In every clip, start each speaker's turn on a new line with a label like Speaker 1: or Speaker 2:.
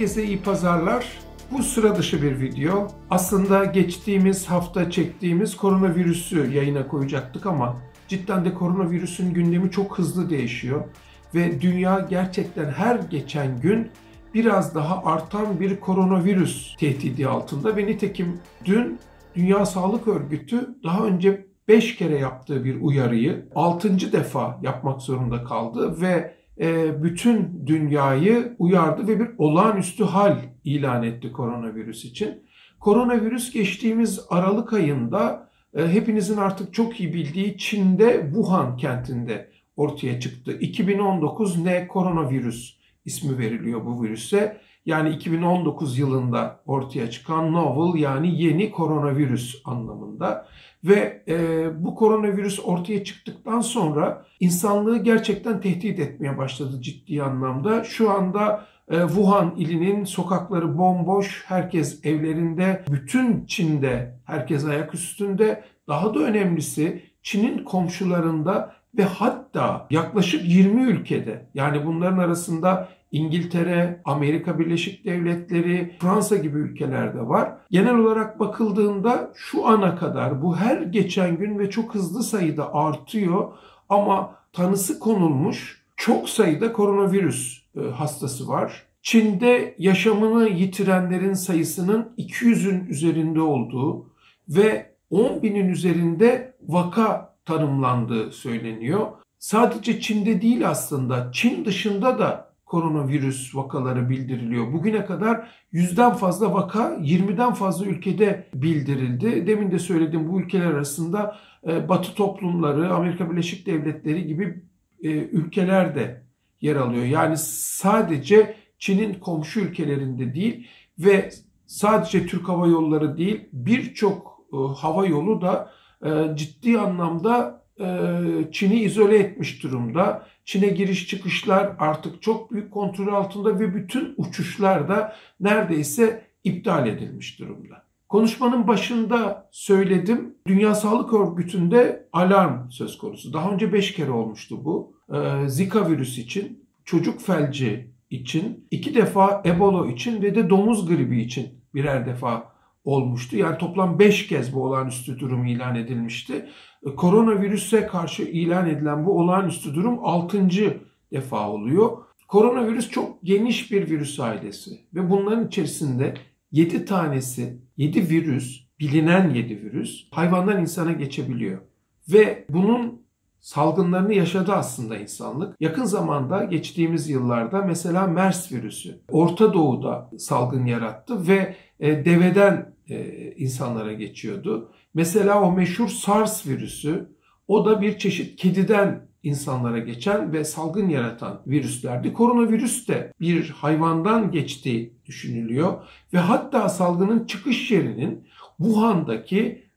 Speaker 1: Herkese iyi pazarlar. Bu sıra dışı bir video. Aslında geçtiğimiz hafta çektiğimiz koronavirüsü yayına koyacaktık ama cidden de koronavirüsün gündemi çok hızlı değişiyor ve dünya gerçekten her geçen gün biraz daha artan bir koronavirüs tehdidi altında ve nitekim dün Dünya Sağlık Örgütü daha önce 5 kere yaptığı bir uyarıyı 6. defa yapmak zorunda kaldı ve bütün dünyayı uyardı ve bir olağanüstü hal ilan etti koronavirüs için. Koronavirüs geçtiğimiz Aralık ayında e, hepinizin artık çok iyi bildiği Çin'de Wuhan kentinde ortaya çıktı. 2019 ne koronavirüs ismi veriliyor bu virüse. Yani 2019 yılında ortaya çıkan novel yani yeni koronavirüs anlamında. Ve e, bu koronavirüs ortaya çıktıktan sonra insanlığı gerçekten tehdit etmeye başladı ciddi anlamda. Şu anda e, Wuhan ilinin sokakları bomboş, herkes evlerinde, bütün Çin'de herkes ayak üstünde. Daha da önemlisi Çin'in komşularında ve hatta yaklaşık 20 ülkede yani bunların arasında İngiltere, Amerika Birleşik Devletleri, Fransa gibi ülkelerde var. Genel olarak bakıldığında şu ana kadar bu her geçen gün ve çok hızlı sayıda artıyor ama tanısı konulmuş çok sayıda koronavirüs e, hastası var. Çin'de yaşamını yitirenlerin sayısının 200'ün üzerinde olduğu ve 10 binin üzerinde vaka tanımlandığı söyleniyor. Sadece Çin'de değil aslında Çin dışında da koronavirüs vakaları bildiriliyor. Bugüne kadar yüzden fazla vaka 20'den fazla ülkede bildirildi. Demin de söylediğim bu ülkeler arasında e, Batı toplumları, Amerika Birleşik Devletleri gibi e, ülkeler de yer alıyor. Yani sadece Çin'in komşu ülkelerinde değil ve sadece Türk Hava Yolları değil birçok e, hava yolu da ciddi anlamda Çin'i izole etmiş durumda. Çin'e giriş çıkışlar artık çok büyük kontrol altında ve bütün uçuşlar da neredeyse iptal edilmiş durumda. Konuşmanın başında söyledim. Dünya Sağlık Örgütü'nde alarm söz konusu. Daha önce 5 kere olmuştu bu. Ee, Zika virüsü için, çocuk felci için, iki defa Ebola için ve de domuz gribi için birer defa olmuştu. Yani toplam 5 kez bu olağanüstü durum ilan edilmişti. E, koronavirüse karşı ilan edilen bu olağanüstü durum 6. defa oluyor. Koronavirüs çok geniş bir virüs ailesi ve bunların içerisinde 7 tanesi, 7 virüs, bilinen 7 virüs hayvandan insana geçebiliyor. Ve bunun salgınlarını yaşadı aslında insanlık. Yakın zamanda geçtiğimiz yıllarda mesela MERS virüsü Orta Doğu'da salgın yarattı ve e, deveden e, insanlara geçiyordu. Mesela o meşhur SARS virüsü o da bir çeşit kediden insanlara geçen ve salgın yaratan virüslerdi. Koronavirüs de bir hayvandan geçtiği düşünülüyor ve hatta salgının çıkış yerinin Wuhan'daki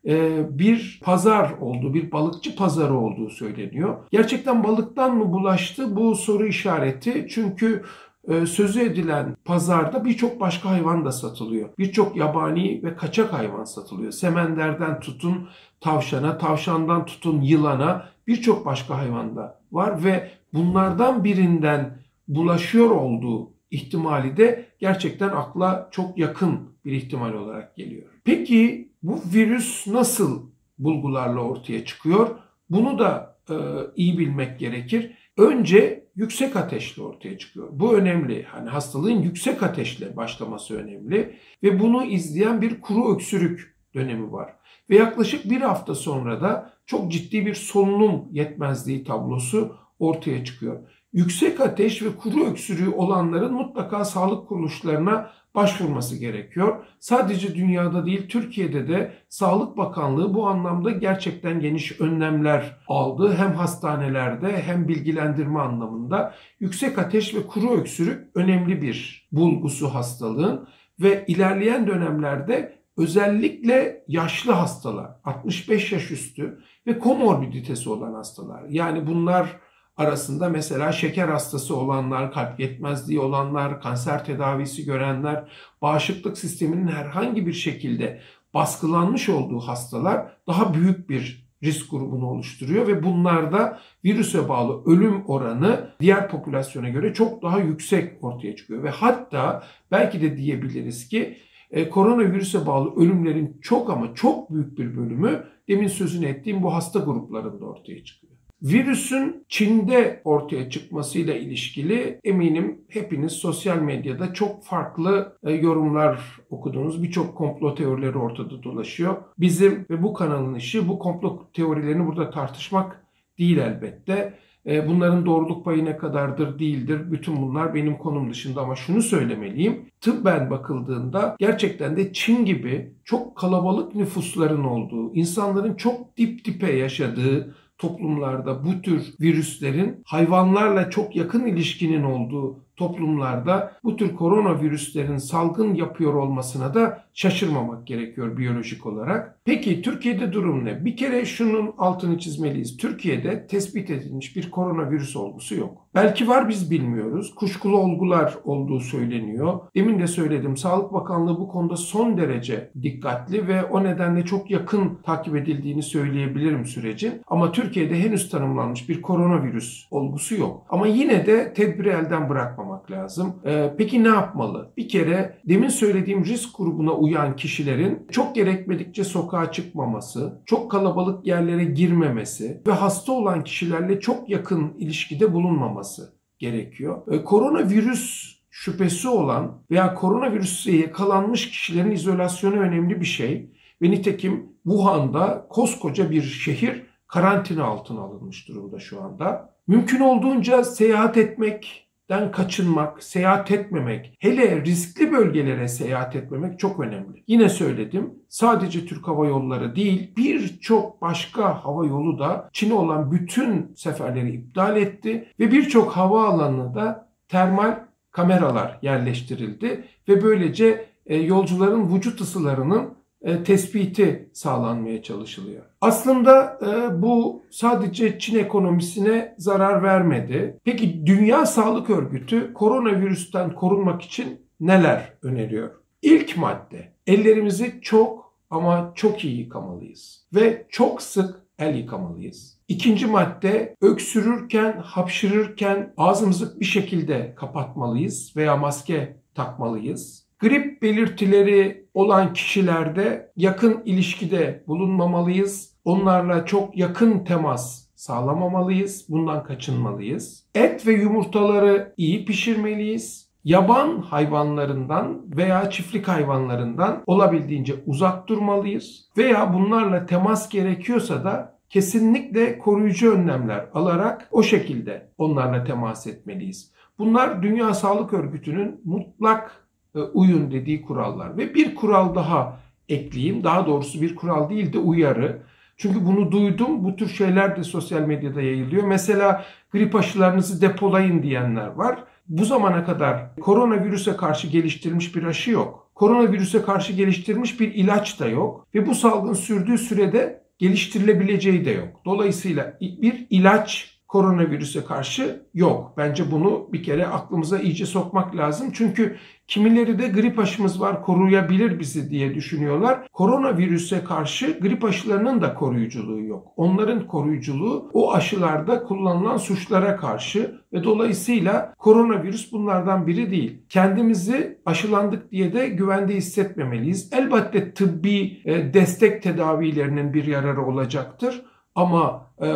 Speaker 1: bir pazar olduğu, bir balıkçı pazarı olduğu söyleniyor. Gerçekten balıktan mı bulaştı bu soru işareti çünkü e, sözü edilen pazarda birçok başka hayvan da satılıyor. Birçok yabani ve kaçak hayvan satılıyor. Semenderden tutun tavşana, tavşandan tutun yılana birçok başka hayvan da var ve bunlardan birinden bulaşıyor olduğu ihtimali de gerçekten akla çok yakın bir ihtimal olarak geliyor. Peki bu virüs nasıl bulgularla ortaya çıkıyor? Bunu da e, iyi bilmek gerekir. Önce yüksek ateşle ortaya çıkıyor. Bu önemli. Hani hastalığın yüksek ateşle başlaması önemli ve bunu izleyen bir kuru öksürük dönemi var. Ve yaklaşık bir hafta sonra da çok ciddi bir solunum yetmezliği tablosu ortaya çıkıyor. Yüksek ateş ve kuru öksürüğü olanların mutlaka sağlık kuruluşlarına başvurması gerekiyor. Sadece dünyada değil Türkiye'de de Sağlık Bakanlığı bu anlamda gerçekten geniş önlemler aldı. Hem hastanelerde hem bilgilendirme anlamında yüksek ateş ve kuru öksürük önemli bir bulgusu hastalığın ve ilerleyen dönemlerde özellikle yaşlı hastalar, 65 yaş üstü ve komorbiditesi olan hastalar. Yani bunlar arasında mesela şeker hastası olanlar, kalp yetmezliği olanlar, kanser tedavisi görenler, bağışıklık sisteminin herhangi bir şekilde baskılanmış olduğu hastalar daha büyük bir risk grubunu oluşturuyor ve bunlarda virüse bağlı ölüm oranı diğer popülasyona göre çok daha yüksek ortaya çıkıyor ve hatta belki de diyebiliriz ki e, koronavirüse bağlı ölümlerin çok ama çok büyük bir bölümü demin sözünü ettiğim bu hasta gruplarında ortaya çıkıyor. Virüsün Çin'de ortaya çıkmasıyla ilişkili eminim hepiniz sosyal medyada çok farklı e, yorumlar okudunuz. Birçok komplo teorileri ortada dolaşıyor. Bizim ve bu kanalın işi bu komplo teorilerini burada tartışmak değil elbette. E, bunların doğruluk payı ne kadardır değildir. Bütün bunlar benim konum dışında ama şunu söylemeliyim. Tıbben bakıldığında gerçekten de Çin gibi çok kalabalık nüfusların olduğu, insanların çok dip dipe yaşadığı, toplumlarda bu tür virüslerin hayvanlarla çok yakın ilişkinin olduğu toplumlarda bu tür koronavirüslerin salgın yapıyor olmasına da şaşırmamak gerekiyor biyolojik olarak. Peki Türkiye'de durum ne? Bir kere şunun altını çizmeliyiz. Türkiye'de tespit edilmiş bir koronavirüs olgusu yok. Belki var biz bilmiyoruz. Kuşkulu olgular olduğu söyleniyor. Demin de söyledim Sağlık Bakanlığı bu konuda son derece dikkatli ve o nedenle çok yakın takip edildiğini söyleyebilirim sürecin. Ama Türkiye'de henüz tanımlanmış bir koronavirüs olgusu yok. Ama yine de tedbiri elden bırakmamak lazım. Ee, peki ne yapmalı? Bir kere demin söylediğim risk grubuna uyan kişilerin çok gerekmedikçe sokağa çıkmaması, çok kalabalık yerlere girmemesi ve hasta olan kişilerle çok yakın ilişkide bulunmaması gerekiyor. Ee, koronavirüs şüphesi olan veya koronavirüse yakalanmış kişilerin izolasyonu önemli bir şey. Ve nitekim Wuhan'da koskoca bir şehir karantina altına alınmış durumda şu anda. Mümkün olduğunca seyahat etmek, den kaçınmak, seyahat etmemek, hele riskli bölgelere seyahat etmemek çok önemli. Yine söyledim, sadece Türk Hava Yolları değil, birçok başka hava yolu da Çin'e olan bütün seferleri iptal etti ve birçok hava alanına da termal kameralar yerleştirildi ve böylece e, yolcuların vücut ısılarının e, tespiti sağlanmaya çalışılıyor. Aslında e, bu sadece Çin ekonomisine zarar vermedi. Peki Dünya Sağlık Örgütü koronavirüsten korunmak için neler öneriyor? İlk madde ellerimizi çok ama çok iyi yıkamalıyız ve çok sık el yıkamalıyız. İkinci madde öksürürken, hapşırırken ağzımızı bir şekilde kapatmalıyız veya maske takmalıyız. Grip belirtileri olan kişilerde yakın ilişkide bulunmamalıyız. Onlarla çok yakın temas sağlamamalıyız. Bundan kaçınmalıyız. Et ve yumurtaları iyi pişirmeliyiz. Yaban hayvanlarından veya çiftlik hayvanlarından olabildiğince uzak durmalıyız. Veya bunlarla temas gerekiyorsa da kesinlikle koruyucu önlemler alarak o şekilde onlarla temas etmeliyiz. Bunlar Dünya Sağlık Örgütü'nün mutlak uyun dediği kurallar. Ve bir kural daha ekleyeyim. Daha doğrusu bir kural değil de uyarı. Çünkü bunu duydum. Bu tür şeyler de sosyal medyada yayılıyor. Mesela grip aşılarınızı depolayın diyenler var. Bu zamana kadar koronavirüse karşı geliştirilmiş bir aşı yok. Koronavirüse karşı geliştirilmiş bir ilaç da yok. Ve bu salgın sürdüğü sürede geliştirilebileceği de yok. Dolayısıyla bir ilaç koronavirüse karşı yok. Bence bunu bir kere aklımıza iyice sokmak lazım. Çünkü kimileri de grip aşımız var koruyabilir bizi diye düşünüyorlar. Koronavirüse karşı grip aşılarının da koruyuculuğu yok. Onların koruyuculuğu o aşılarda kullanılan suçlara karşı ve dolayısıyla koronavirüs bunlardan biri değil. Kendimizi aşılandık diye de güvende hissetmemeliyiz. Elbette tıbbi e, destek tedavilerinin bir yararı olacaktır. Ama e,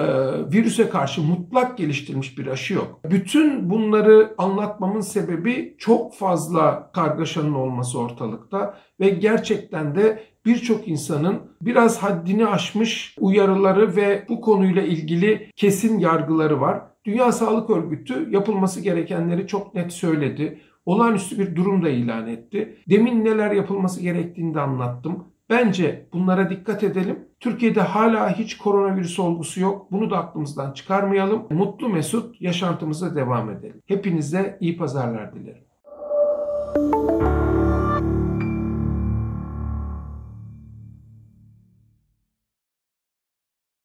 Speaker 1: virüse karşı mutlak geliştirilmiş bir aşı yok. Bütün bunları anlatmamın sebebi çok fazla kargaşanın olması ortalıkta ve gerçekten de birçok insanın biraz haddini aşmış uyarıları ve bu konuyla ilgili kesin yargıları var. Dünya Sağlık Örgütü yapılması gerekenleri çok net söyledi. Olağanüstü bir durum da ilan etti. Demin neler yapılması gerektiğini de anlattım. Bence bunlara dikkat edelim. Türkiye'de hala hiç koronavirüs olgusu yok. Bunu da aklımızdan çıkarmayalım. Mutlu mesut yaşantımıza devam edelim. Hepinize iyi pazarlar dilerim.